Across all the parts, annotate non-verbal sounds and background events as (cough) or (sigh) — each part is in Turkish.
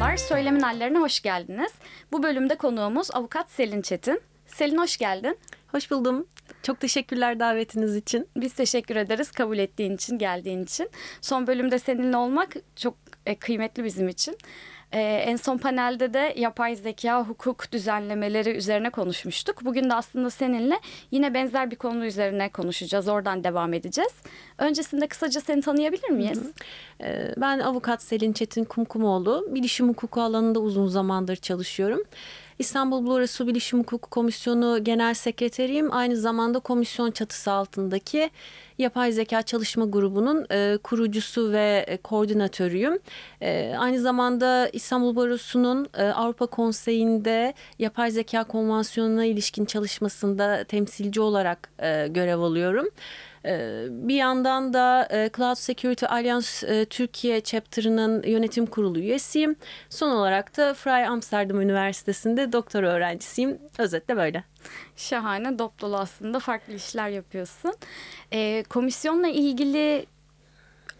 Merhabalar, Söylemin Hallerine hoş geldiniz. Bu bölümde konuğumuz avukat Selin Çetin. Selin hoş geldin. Hoş buldum. Çok teşekkürler davetiniz için. Biz teşekkür ederiz kabul ettiğin için, geldiğin için. Son bölümde seninle olmak çok e, kıymetli bizim için. Ee, en son panelde de yapay zeka hukuk düzenlemeleri üzerine konuşmuştuk. Bugün de aslında seninle yine benzer bir konu üzerine konuşacağız. Oradan devam edeceğiz. Öncesinde kısaca seni tanıyabilir miyiz? Ee, ben avukat Selin Çetin Kumkumoğlu. Bilişim hukuku alanında uzun zamandır çalışıyorum. İstanbul Barosu Bilişim Hukuku Komisyonu Genel Sekreteriyim. Aynı zamanda komisyon çatısı altındaki Yapay Zeka Çalışma Grubu'nun e, kurucusu ve e, koordinatörüyüm. E, aynı zamanda İstanbul Barosu'nun e, Avrupa Konseyi'nde Yapay Zeka Konvansiyonu'na ilişkin çalışmasında temsilci olarak e, görev alıyorum. Ee, bir yandan da e, Cloud Security Alliance e, Türkiye Chapter'ının yönetim kurulu üyesiyim. Son olarak da Freie Amsterdam Üniversitesi'nde doktor öğrencisiyim. Özetle böyle. Şahane, dop dolu aslında farklı işler yapıyorsun. Ee, komisyonla ilgili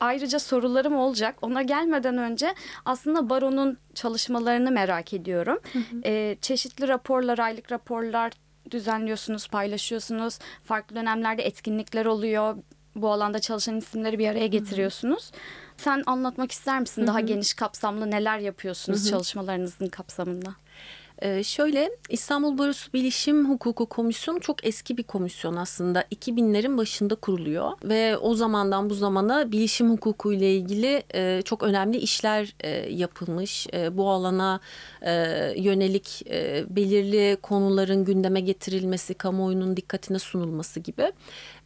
ayrıca sorularım olacak. Ona gelmeden önce aslında baronun çalışmalarını merak ediyorum. Hı hı. Ee, çeşitli raporlar, aylık raporlar düzenliyorsunuz, paylaşıyorsunuz. Farklı dönemlerde etkinlikler oluyor. Bu alanda çalışan isimleri bir araya getiriyorsunuz. Sen anlatmak ister misin? Daha geniş kapsamlı neler yapıyorsunuz çalışmalarınızın kapsamında? Ee, şöyle İstanbul Barosu Bilişim Hukuku Komisyonu çok eski bir komisyon aslında. 2000'lerin başında kuruluyor ve o zamandan bu zamana bilişim hukuku ile ilgili e, çok önemli işler e, yapılmış. E, bu alana e, yönelik e, belirli konuların gündeme getirilmesi, kamuoyunun dikkatine sunulması gibi.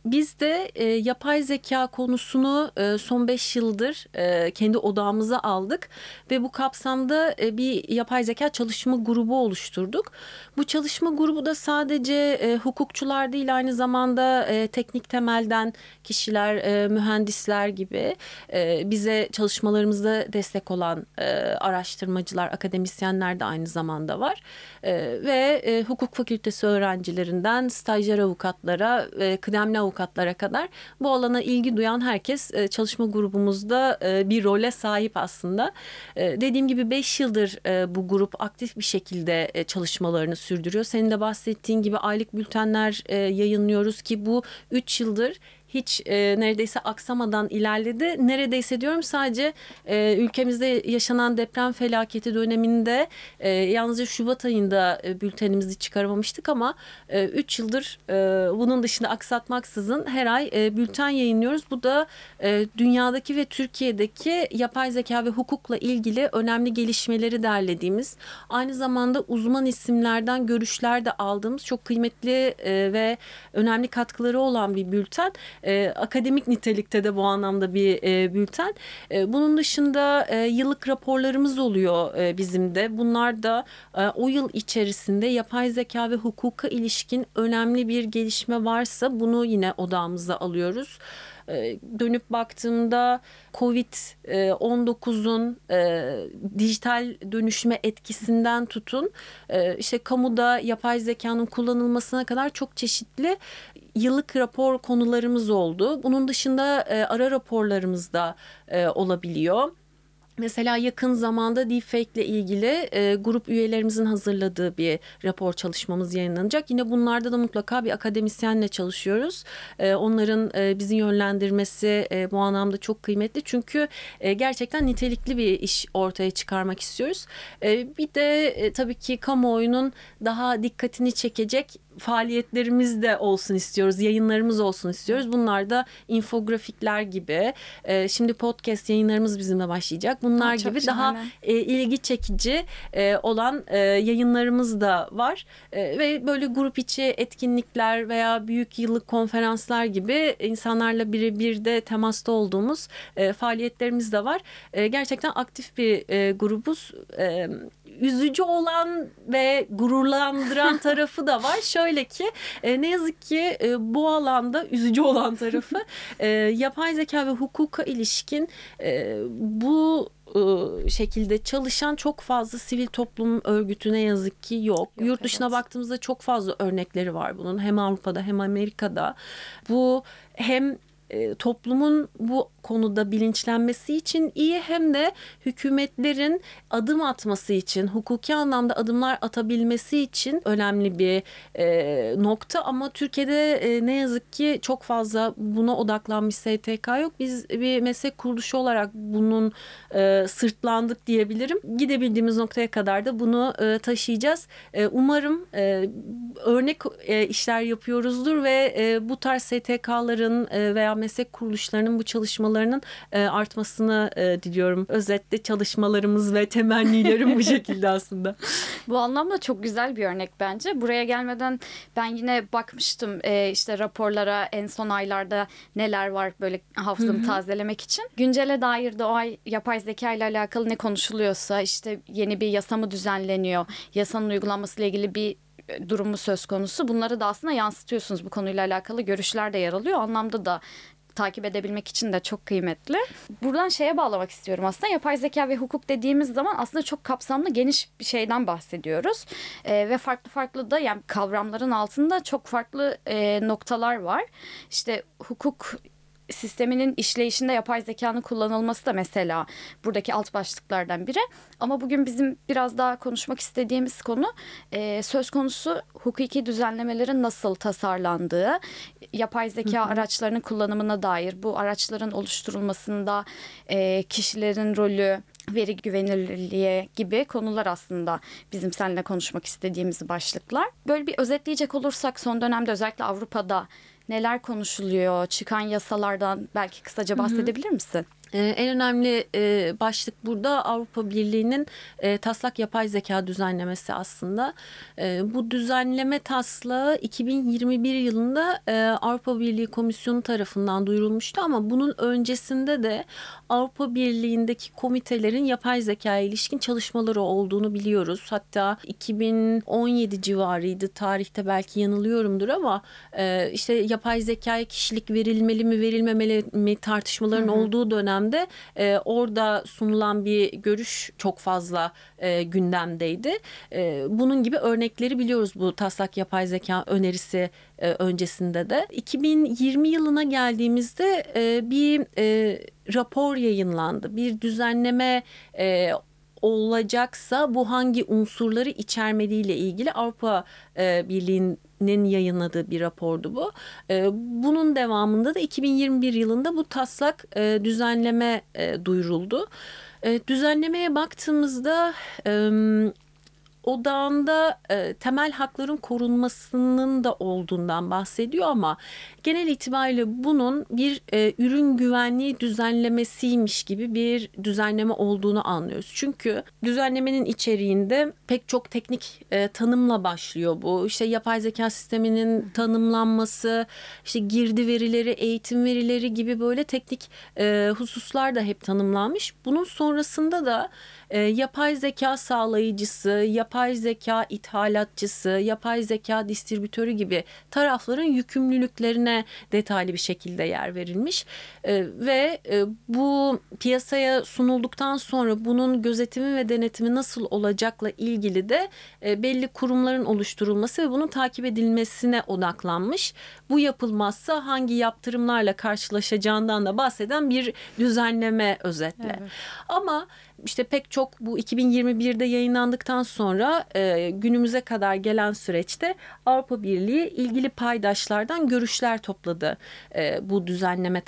Biz de e, yapay zeka konusunu e, son beş yıldır e, kendi odağımıza aldık ve bu kapsamda e, bir yapay zeka çalışma grubu oluşturduk. Bu çalışma grubu da sadece e, hukukçular değil aynı zamanda e, teknik temelden kişiler, e, mühendisler gibi e, bize çalışmalarımızda destek olan e, araştırmacılar, akademisyenler de aynı zamanda var. E, ve e, hukuk fakültesi öğrencilerinden stajyer avukatlara, e, kıdemli avukatlara avukatlara kadar bu alana ilgi duyan herkes e, çalışma grubumuzda e, bir role sahip aslında. E, dediğim gibi 5 yıldır bu grup aktif bir şekilde çalışmalarını sürdürüyor. Senin de bahsettiğin gibi aylık bültenler yayınlıyoruz ki bu 3 yıldır hiç e, neredeyse aksamadan ilerledi. Neredeyse diyorum sadece e, ülkemizde yaşanan deprem felaketi döneminde e, yalnızca Şubat ayında e, bültenimizi çıkaramamıştık ama 3 e, yıldır e, bunun dışında aksatmaksızın her ay e, bülten yayınlıyoruz. Bu da e, dünyadaki ve Türkiye'deki yapay zeka ve hukukla ilgili önemli gelişmeleri derlediğimiz aynı zamanda uzman isimlerden görüşler de aldığımız çok kıymetli e, ve önemli katkıları olan bir bülten e, akademik nitelikte de bu anlamda bir e, bülten. E, bunun dışında e, yıllık raporlarımız oluyor e, bizim de. Bunlar da e, o yıl içerisinde yapay zeka ve hukuka ilişkin önemli bir gelişme varsa bunu yine odağımıza alıyoruz. E, dönüp baktığımda Covid-19'un e, e, dijital dönüşüme etkisinden tutun e, işte kamuda yapay zekanın kullanılmasına kadar çok çeşitli yıllık rapor konularımız oldu. Bunun dışında ara raporlarımız da olabiliyor. Mesela yakın zamanda deepfake ile ilgili e, grup üyelerimizin hazırladığı bir rapor çalışmamız yayınlanacak. Yine bunlarda da mutlaka bir akademisyenle çalışıyoruz. E, onların e, bizi yönlendirmesi e, bu anlamda çok kıymetli. Çünkü e, gerçekten nitelikli bir iş ortaya çıkarmak istiyoruz. E, bir de e, tabii ki kamuoyunun daha dikkatini çekecek faaliyetlerimiz de olsun istiyoruz, yayınlarımız olsun istiyoruz. Bunlar da infografikler gibi. E, şimdi podcast yayınlarımız bizimle başlayacak. Bunlar Çok gibi şahane. daha e, ilgi çekici e, olan e, yayınlarımız da var. E, ve böyle grup içi etkinlikler veya büyük yıllık konferanslar gibi insanlarla birebir de temasta olduğumuz e, faaliyetlerimiz de var. E, gerçekten aktif bir e, grubuz. E, üzücü olan ve gururlandıran (laughs) tarafı da var. Şöyle ki e, ne yazık ki e, bu alanda üzücü olan tarafı e, yapay zeka ve hukuka ilişkin e, bu e, şekilde çalışan çok fazla sivil toplum örgütü ne yazık ki yok. yok Yurt dışına evet. baktığımızda çok fazla örnekleri var bunun hem Avrupa'da hem Amerika'da. Bu hem e, toplumun bu konuda bilinçlenmesi için iyi hem de hükümetlerin adım atması için, hukuki anlamda adımlar atabilmesi için önemli bir e, nokta. Ama Türkiye'de e, ne yazık ki çok fazla buna odaklanmış STK yok. Biz bir meslek kuruluşu olarak bunun e, sırtlandık diyebilirim. Gidebildiğimiz noktaya kadar da bunu e, taşıyacağız. E, umarım e, örnek e, işler yapıyoruzdur ve e, bu tarz STK'ların e, veya meslek kuruluşlarının bu çalışmalarının e, artmasını e, diliyorum. Özetle çalışmalarımız ve temennilerim bu (laughs) şekilde aslında. Bu anlamda çok güzel bir örnek bence. Buraya gelmeden ben yine bakmıştım e, işte raporlara en son aylarda neler var böyle hafızamı tazelemek için. Güncele dair de o ay yapay zeka ile alakalı ne konuşuluyorsa işte yeni bir yasa mı düzenleniyor, yasanın uygulanması ile ilgili bir e, durumu söz konusu. Bunları da aslında yansıtıyorsunuz bu konuyla alakalı görüşler de yer alıyor. O anlamda da takip edebilmek için de çok kıymetli. Buradan şeye bağlamak istiyorum aslında. Yapay zeka ve hukuk dediğimiz zaman aslında çok kapsamlı geniş bir şeyden bahsediyoruz. Ee, ve farklı farklı da yani kavramların altında çok farklı e, noktalar var. İşte hukuk sisteminin işleyişinde yapay zekanın kullanılması da mesela buradaki alt başlıklardan biri. Ama bugün bizim biraz daha konuşmak istediğimiz konu e, söz konusu hukuki düzenlemelerin nasıl tasarlandığı, yapay zeka araçlarının kullanımına dair, bu araçların oluşturulmasında e, kişilerin rolü, veri güvenilirliği gibi konular aslında bizim seninle konuşmak istediğimiz başlıklar. Böyle bir özetleyecek olursak son dönemde özellikle Avrupa'da neler konuşuluyor, çıkan yasalardan belki kısaca bahsedebilir misin? Ee, en önemli e, başlık burada Avrupa Birliği'nin e, taslak yapay zeka düzenlemesi aslında. E, bu düzenleme taslağı 2021 yılında Avrupa Birliği Komisyonu tarafından duyurulmuştu ama bunun öncesinde de Avrupa Birliği'ndeki komitelerin yapay zekaya ilişkin çalışmaları olduğunu biliyoruz. Hatta 2017 civarıydı tarihte belki yanılıyorumdur ama işte yapay zekaya kişilik verilmeli mi verilmemeli mi tartışmaların olduğu dönemde e, orada sunulan bir görüş çok fazla e, gündemdeydi. E, bunun gibi örnekleri biliyoruz bu taslak yapay zeka önerisi e, öncesinde de. 2020 yılına geldiğimizde e, bir e, rapor yayınlandı. Bir düzenleme e, olacaksa bu hangi unsurları içermediğiyle ilgili Avrupa e, Birliği'nin yayınladığı bir rapordu bu. E, bunun devamında da 2021 yılında bu taslak e, düzenleme e, duyuruldu. E, düzenlemeye baktığımızda e, odağında e, temel hakların korunmasının da olduğundan bahsediyor ama genel itibariyle bunun bir e, ürün güvenliği düzenlemesiymiş gibi bir düzenleme olduğunu anlıyoruz. Çünkü düzenlemenin içeriğinde pek çok teknik e, tanımla başlıyor bu. İşte yapay zeka sisteminin tanımlanması, işte girdi verileri, eğitim verileri gibi böyle teknik e, hususlar da hep tanımlanmış. Bunun sonrasında da e, yapay zeka sağlayıcısı, yapay zeka ithalatçısı, yapay zeka distribütörü gibi tarafların yükümlülüklerine detaylı bir şekilde yer verilmiş. E, ve e, bu piyasaya sunulduktan sonra bunun gözetimi ve denetimi nasıl olacakla ilgili de e, belli kurumların oluşturulması ve bunun takip edilmesine odaklanmış. Bu yapılmazsa hangi yaptırımlarla karşılaşacağından da bahseden bir düzenleme özetle. Evet. Ama işte pek çok bu 2021'de yayınlandıktan sonra e, günümüze kadar gelen süreçte Avrupa Birliği ilgili paydaşlardan görüşler topladı e, bu düzenleme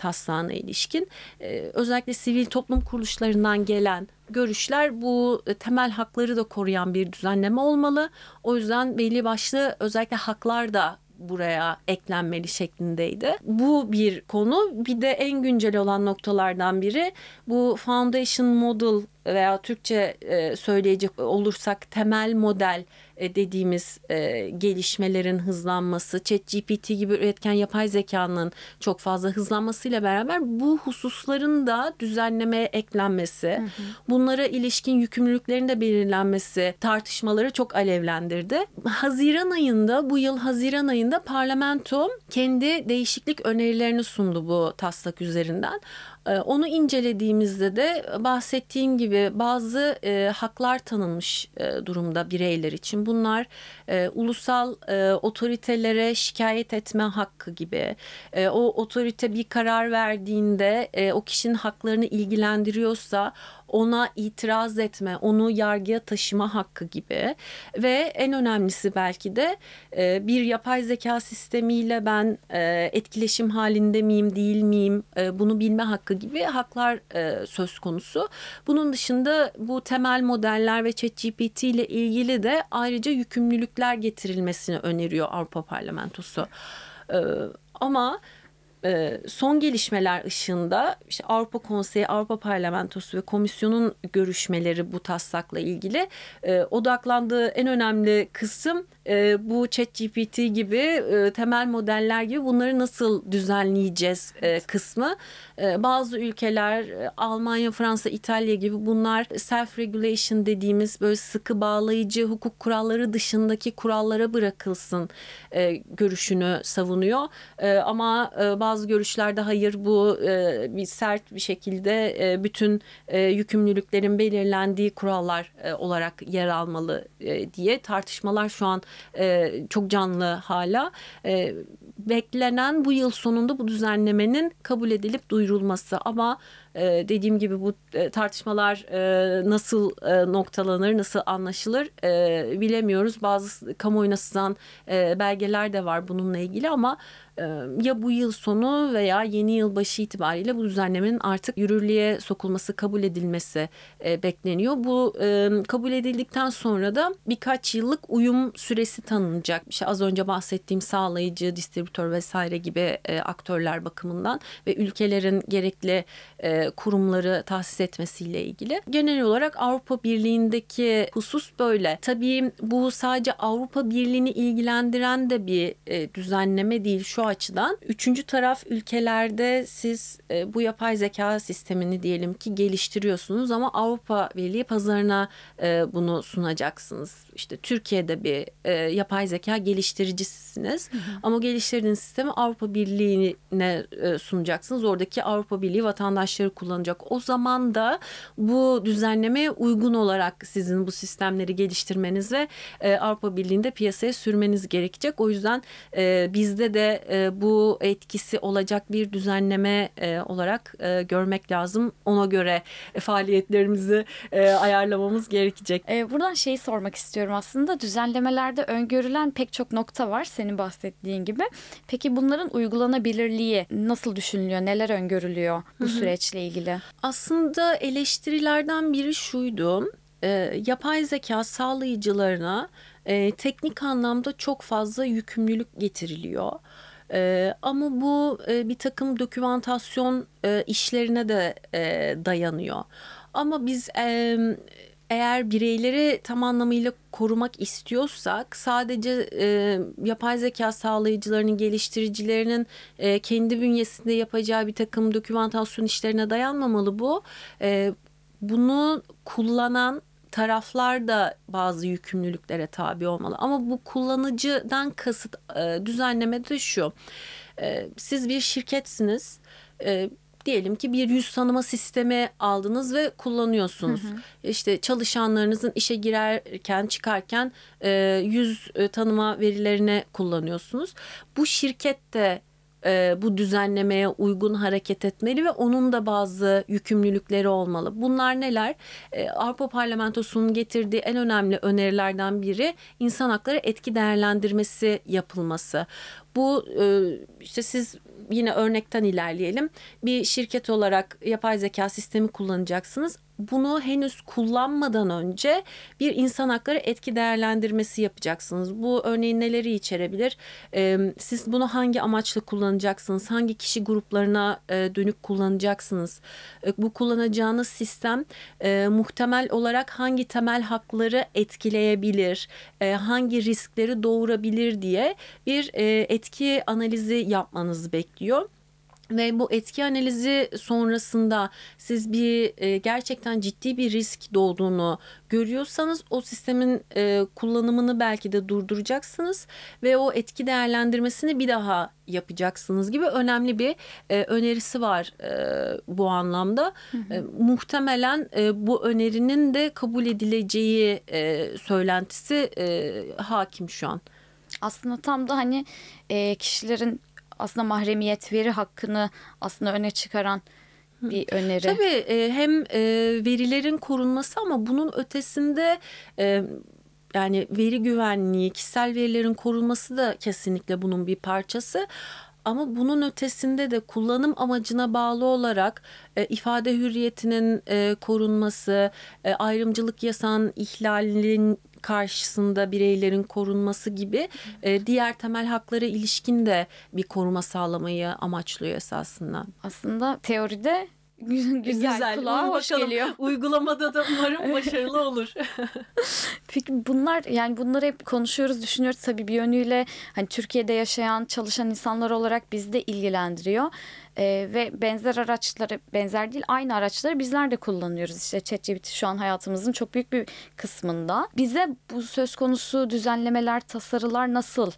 taslağına ilişkin. E, özellikle sivil toplum kuruluşlarından gelen görüşler bu e, temel hakları da koruyan bir düzenleme olmalı. O yüzden belli başlı özellikle haklar da buraya eklenmeli şeklindeydi. Bu bir konu. Bir de en güncel olan noktalardan biri bu foundation model veya Türkçe e, söyleyecek olursak temel model e, dediğimiz e, gelişmelerin hızlanması, ChatGPT gibi üretken yapay zekanın çok fazla hızlanmasıyla beraber bu hususların da düzenlemeye eklenmesi, bunlara ilişkin yükümlülüklerin de belirlenmesi tartışmaları çok alevlendirdi. Haziran ayında, bu yıl Haziran ayında parlamento kendi değişiklik önerilerini sundu bu taslak üzerinden. Ee, Onu incelediğimizde de bahsettiğim gibi bazı e, haklar tanınmış e, durumda bireyler için. Bunlar e, ulusal e, otoritelere şikayet etme hakkı gibi. E, o otorite bir karar verdiğinde e, o kişinin haklarını ilgilendiriyorsa ona itiraz etme, onu yargıya taşıma hakkı gibi ve en önemlisi belki de e, bir yapay zeka sistemiyle ben e, etkileşim halinde miyim, değil miyim e, bunu bilme hakkı gibi haklar söz konusu. Bunun dışında bu temel modeller ve ChatGPT ile ilgili de ayrıca yükümlülükler getirilmesini öneriyor Avrupa Parlamentosu. Ama e, son gelişmeler ışığında işte Avrupa Konseyi, Avrupa Parlamentosu ve Komisyonun görüşmeleri bu taslakla ilgili e, odaklandığı en önemli kısım e, bu ChatGPT gibi e, temel modeller gibi bunları nasıl düzenleyeceğiz e, kısmı. E, bazı ülkeler e, Almanya, Fransa, İtalya gibi bunlar self regulation dediğimiz böyle sıkı bağlayıcı hukuk kuralları dışındaki kurallara bırakılsın e, görüşünü savunuyor. E, ama e, bazı görüşlerde hayır bu e, bir sert bir şekilde e, bütün e, yükümlülüklerin belirlendiği kurallar e, olarak yer almalı e, diye tartışmalar şu an e, çok canlı hala. E, beklenen bu yıl sonunda bu düzenlemenin kabul edilip duyurulması ama e, dediğim gibi bu e, tartışmalar e, nasıl e, noktalanır, nasıl anlaşılır bilemiyoruz. Bazı kamuoyuna sızan belgeler de var bununla ilgili ama ya bu yıl sonu veya yeni yıl başı itibariyle bu düzenlemenin artık yürürlüğe sokulması, kabul edilmesi bekleniyor. Bu kabul edildikten sonra da birkaç yıllık uyum süresi tanınacak. İşte az önce bahsettiğim sağlayıcı, distribütör vesaire gibi aktörler bakımından ve ülkelerin gerekli kurumları tahsis etmesiyle ilgili. Genel olarak Avrupa Birliği'ndeki husus böyle. Tabii bu sadece Avrupa Birliği'ni ilgilendiren de bir e, düzenleme değil şu açıdan. Üçüncü taraf ülkelerde siz e, bu yapay zeka sistemini diyelim ki geliştiriyorsunuz ama Avrupa Birliği pazarına e, bunu sunacaksınız. İşte Türkiye'de bir e, yapay zeka geliştiricisiniz ama geliştirdiğiniz sistemi Avrupa Birliği'ne e, sunacaksınız. Oradaki Avrupa Birliği vatandaşları kullanacak. O zaman da bu düzenlemeye uygun olarak sizin bu sistemleri geliştirmeniz ve e, Avrupa Birliği'nde piyasaya sürmeniz gerekecek. O yüzden e, bizde de e, bu etkisi olacak bir düzenleme e, olarak e, görmek lazım. Ona göre e, faaliyetlerimizi e, ayarlamamız gerekecek. Ee, buradan şeyi sormak istiyorum aslında. Düzenlemelerde öngörülen pek çok nokta var senin bahsettiğin gibi. Peki bunların uygulanabilirliği nasıl düşünülüyor? Neler öngörülüyor bu süreçle ilgili? Aslında eleştirilerden biri şuydu. e, yapay zeka sağlayıcılarına e, teknik anlamda çok fazla yükümlülük getiriliyor. E, ama bu e, bir takım dokümantasyon e, işlerine de e, dayanıyor. Ama biz e, eğer bireyleri tam anlamıyla korumak istiyorsak sadece e, yapay zeka sağlayıcılarının, geliştiricilerinin e, kendi bünyesinde yapacağı bir takım dokümantasyon işlerine dayanmamalı bu. E, bunu kullanan taraflar da bazı yükümlülüklere tabi olmalı. Ama bu kullanıcıdan kasıt e, düzenlemede şu. E, siz bir şirketsiniz. E, diyelim ki bir yüz tanıma sistemi aldınız ve kullanıyorsunuz. İşte çalışanlarınızın işe girerken çıkarken e, yüz e, tanıma verilerini kullanıyorsunuz. Bu şirket de e, bu düzenlemeye uygun hareket etmeli ve onun da bazı yükümlülükleri olmalı. Bunlar neler? E, Avrupa Parlamentosu'nun getirdiği en önemli önerilerden biri insan hakları etki değerlendirmesi yapılması. Bu e, işte siz yine örnekten ilerleyelim. Bir şirket olarak yapay zeka sistemi kullanacaksınız. Bunu henüz kullanmadan önce bir insan hakları etki değerlendirmesi yapacaksınız. Bu örneğin neleri içerebilir? Siz bunu hangi amaçla kullanacaksınız? Hangi kişi gruplarına dönük kullanacaksınız? Bu kullanacağınız sistem muhtemel olarak hangi temel hakları etkileyebilir? Hangi riskleri doğurabilir diye bir etki analizi yapmanızı bekliyor. Ve bu etki analizi sonrasında siz bir e, gerçekten ciddi bir risk doğduğunu görüyorsanız o sistemin e, kullanımını belki de durduracaksınız ve o etki değerlendirmesini bir daha yapacaksınız gibi önemli bir e, önerisi var e, bu anlamda. E, muhtemelen e, bu önerinin de kabul edileceği e, söylentisi e, hakim şu an. Aslında tam da hani e, kişilerin aslında mahremiyet veri hakkını aslında öne çıkaran bir öneri. Tabii e, hem e, verilerin korunması ama bunun ötesinde e, yani veri güvenliği, kişisel verilerin korunması da kesinlikle bunun bir parçası. Ama bunun ötesinde de kullanım amacına bağlı olarak e, ifade hürriyetinin e, korunması, e, ayrımcılık yasağın ihlalinin karşısında bireylerin korunması gibi e, diğer temel haklara ilişkin de bir koruma sağlamayı amaçlıyor esasında. Aslında teoride güzel, güzel, kulağa hoş Bakalım, geliyor. (laughs) Uygulamada da umarım başarılı olur. (laughs) Peki bunlar yani bunları hep konuşuyoruz, düşünüyoruz tabii bir yönüyle hani Türkiye'de yaşayan, çalışan insanlar olarak bizi de ilgilendiriyor. Ee, ve benzer araçları, benzer değil aynı araçları bizler de kullanıyoruz. İşte ChatGPT şu an hayatımızın çok büyük bir kısmında. Bize bu söz konusu düzenlemeler, tasarılar nasıl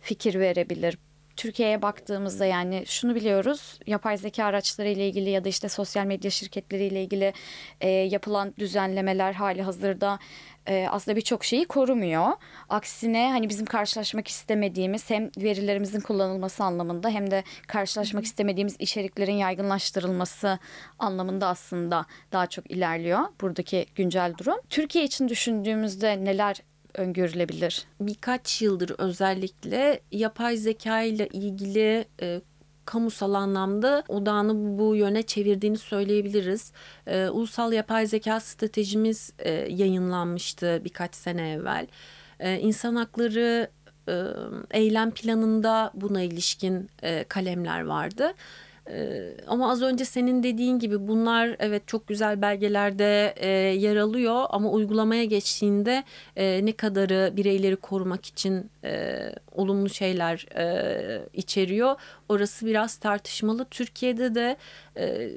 fikir verebilir? Türkiye'ye baktığımızda yani şunu biliyoruz yapay zeka araçları ile ilgili ya da işte sosyal medya şirketleri ile ilgili e, yapılan düzenlemeler hali hazırda e, aslında birçok şeyi korumuyor. Aksine hani bizim karşılaşmak istemediğimiz hem verilerimizin kullanılması anlamında hem de karşılaşmak istemediğimiz içeriklerin yaygınlaştırılması anlamında aslında daha çok ilerliyor buradaki güncel durum. Türkiye için düşündüğümüzde neler öngörülebilir? Birkaç yıldır özellikle yapay zeka ile ilgili e, kamusal anlamda odağını bu yöne çevirdiğini söyleyebiliriz. E, Ulusal Yapay Zeka Stratejimiz e, yayınlanmıştı birkaç sene evvel. E, insan hakları e, eylem planında buna ilişkin e, kalemler vardı. Ee, ama az önce senin dediğin gibi bunlar evet çok güzel belgelerde e, yer alıyor ama uygulamaya geçtiğinde e, ne kadarı bireyleri korumak için e, olumlu şeyler e, içeriyor orası biraz tartışmalı. Türkiye'de de e,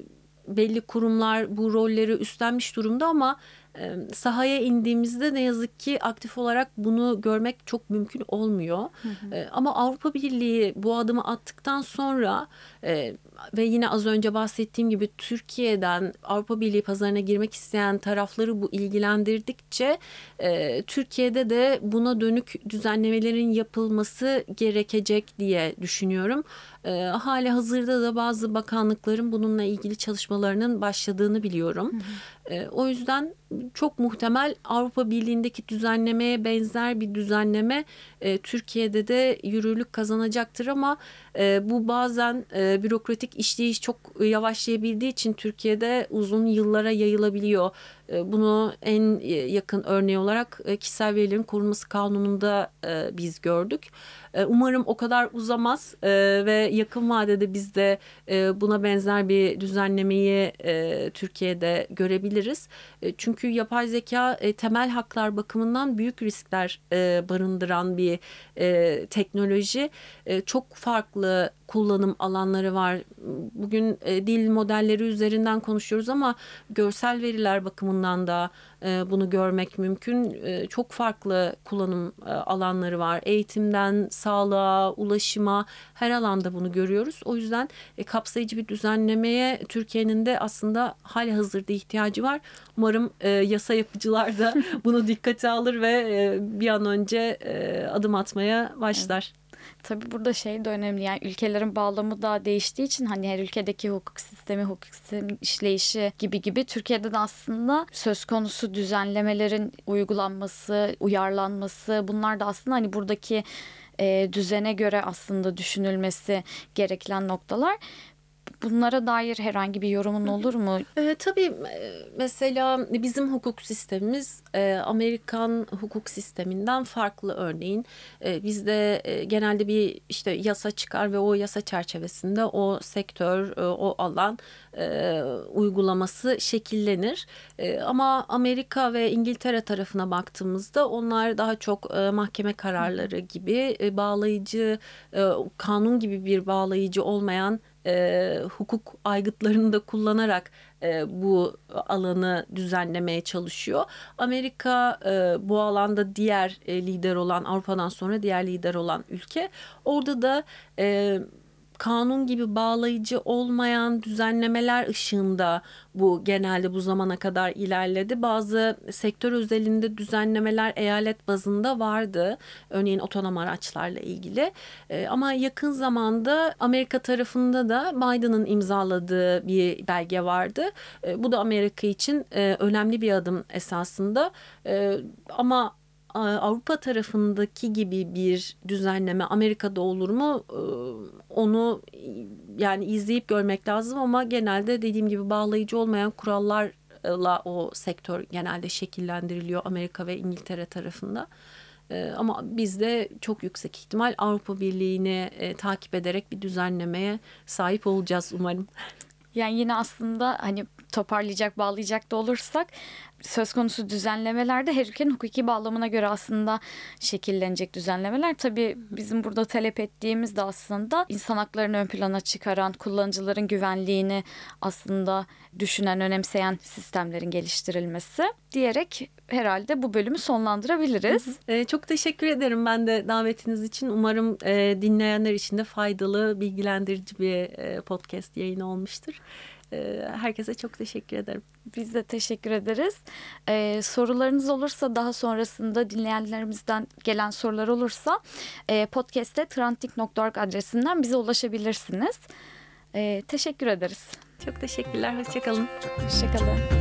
belli kurumlar bu rolleri üstlenmiş durumda ama e, sahaya indiğimizde ne yazık ki aktif olarak bunu görmek çok mümkün olmuyor. Hı hı. E, ama Avrupa Birliği bu adımı attıktan sonra e, ve yine az önce bahsettiğim gibi Türkiye'den Avrupa Birliği pazarına girmek isteyen tarafları bu ilgilendirdikçe e, Türkiye'de de buna dönük düzenlemelerin yapılması gerekecek diye düşünüyorum. E, hali hazırda da bazı bakanlıkların bununla ilgili çalışmalarının başladığını biliyorum. Hı hı. E, o yüzden çok muhtemel Avrupa Birliği'ndeki düzenlemeye benzer bir düzenleme e, Türkiye'de de yürürlük kazanacaktır ama e, bu bazen e, bürokratik işleyiş çok yavaşlayabildiği için Türkiye'de uzun yıllara yayılabiliyor. E, bunu en yakın örneği olarak e, kişisel verilerin korunması kanununda e, biz gördük. E, umarım o kadar uzamaz e, ve yakın vadede biz de e, buna benzer bir düzenlemeyi e, Türkiye'de görebiliriz. E, çünkü yapay zeka e, temel haklar bakımından büyük riskler e, barındıran bir e, teknoloji. E, çok farklı kullanım alanları var. Bugün e, dil modelleri üzerinden konuşuyoruz ama görsel veriler bakımından da e, bunu görmek mümkün. E, çok farklı kullanım e, alanları var. Eğitimden sağlığa, ulaşıma her alanda bunu görüyoruz. O yüzden e, kapsayıcı bir düzenlemeye Türkiye'nin de aslında hali hazırda ihtiyacı var. Umarım e, yasa yapıcılar da (laughs) bunu dikkate alır ve e, bir an önce e, adım atmaya başlar. Evet. Tabii burada şey de önemli yani ülkelerin bağlamı da değiştiği için hani her ülkedeki hukuk sistemi, hukuk sistemi işleyişi gibi gibi Türkiye'de de aslında söz konusu düzenlemelerin uygulanması, uyarlanması bunlar da aslında hani buradaki e, düzene göre aslında düşünülmesi gereken noktalar. Bunlara dair herhangi bir yorumun olur mu? E, tabii mesela bizim hukuk sistemimiz e, Amerikan hukuk sisteminden farklı örneğin. E, bizde e, genelde bir işte yasa çıkar ve o yasa çerçevesinde o sektör, e, o alan e, uygulaması şekillenir. E, ama Amerika ve İngiltere tarafına baktığımızda onlar daha çok e, mahkeme kararları gibi e, bağlayıcı, e, kanun gibi bir bağlayıcı olmayan e, hukuk aygıtlarını da kullanarak e, bu alanı düzenlemeye çalışıyor. Amerika e, bu alanda diğer e, lider olan Avrupa'dan sonra diğer lider olan ülke. Orada da e, kanun gibi bağlayıcı olmayan düzenlemeler ışığında bu genelde bu zamana kadar ilerledi. Bazı sektör özelinde düzenlemeler eyalet bazında vardı. Örneğin otonom araçlarla ilgili. Ee, ama yakın zamanda Amerika tarafında da Biden'ın imzaladığı bir belge vardı. Ee, bu da Amerika için e, önemli bir adım esasında. Ama Avrupa tarafındaki gibi bir düzenleme Amerika'da olur mu? Onu yani izleyip görmek lazım ama genelde dediğim gibi bağlayıcı olmayan kurallarla o sektör genelde şekillendiriliyor Amerika ve İngiltere tarafında. Ama biz de çok yüksek ihtimal Avrupa Birliği'ni e, takip ederek bir düzenlemeye sahip olacağız umarım. Yani yine aslında hani toparlayacak, bağlayacak da olursak söz konusu düzenlemelerde her ülkenin hukuki bağlamına göre aslında şekillenecek düzenlemeler. Tabii bizim burada talep ettiğimiz de aslında insan haklarını ön plana çıkaran, kullanıcıların güvenliğini aslında düşünen, önemseyen sistemlerin geliştirilmesi diyerek herhalde bu bölümü sonlandırabiliriz. Ee, çok teşekkür ederim ben de davetiniz için. Umarım e, dinleyenler için de faydalı, bilgilendirici bir e, podcast yayını olmuştur. E, herkese çok teşekkür ederim. Biz de teşekkür ederiz. Ee, sorularınız olursa daha sonrasında dinleyenlerimizden gelen sorular olursa e, podcast'te trantik.org adresinden bize ulaşabilirsiniz. Ee, teşekkür ederiz. Çok teşekkürler, hoşçakalın. Hoşçakalın.